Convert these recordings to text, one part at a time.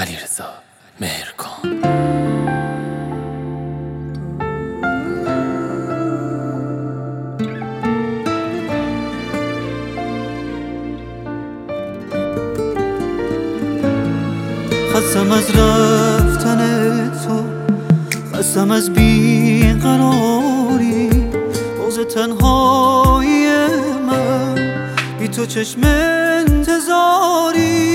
علیرضا مهرکان خستم از رفتن تو خستم از بیقراری. روز تنهایی من بی تو چشم انتظاری.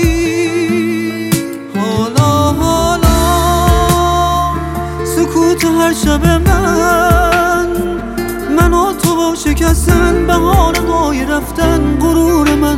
سکوت هر شب من من و تو با شکستن بهانه های رفتن غرور من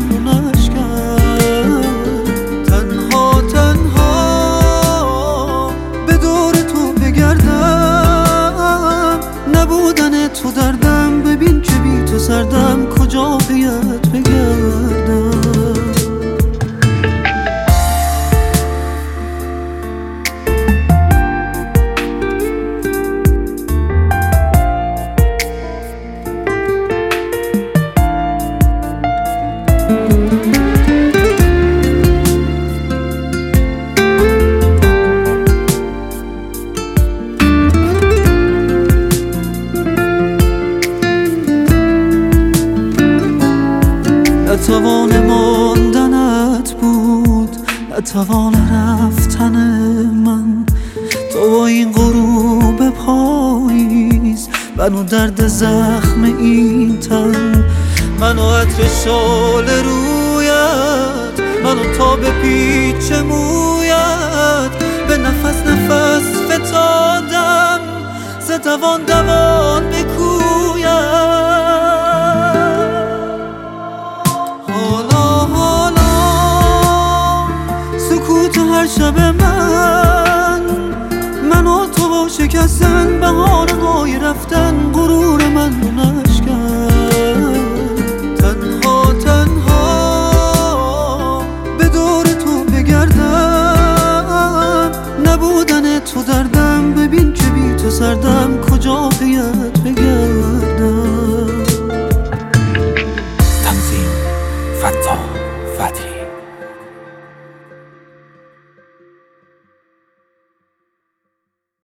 نتوان ماندنت بود نتوان رفتن من. تو با این غروب پاییز منو درد زخم این تن. منو عطر شال رویت منو تا به پیچ مویت. به نفس نفس فتادم ز دوان دوان بکویت. سکوت هر شب من. من و تو با شکستن بهانه های رفتن غرور من رو نشکن. تنها تنها به دور تو بگردم. نبودن تو دردم ببین که بی تو سردم.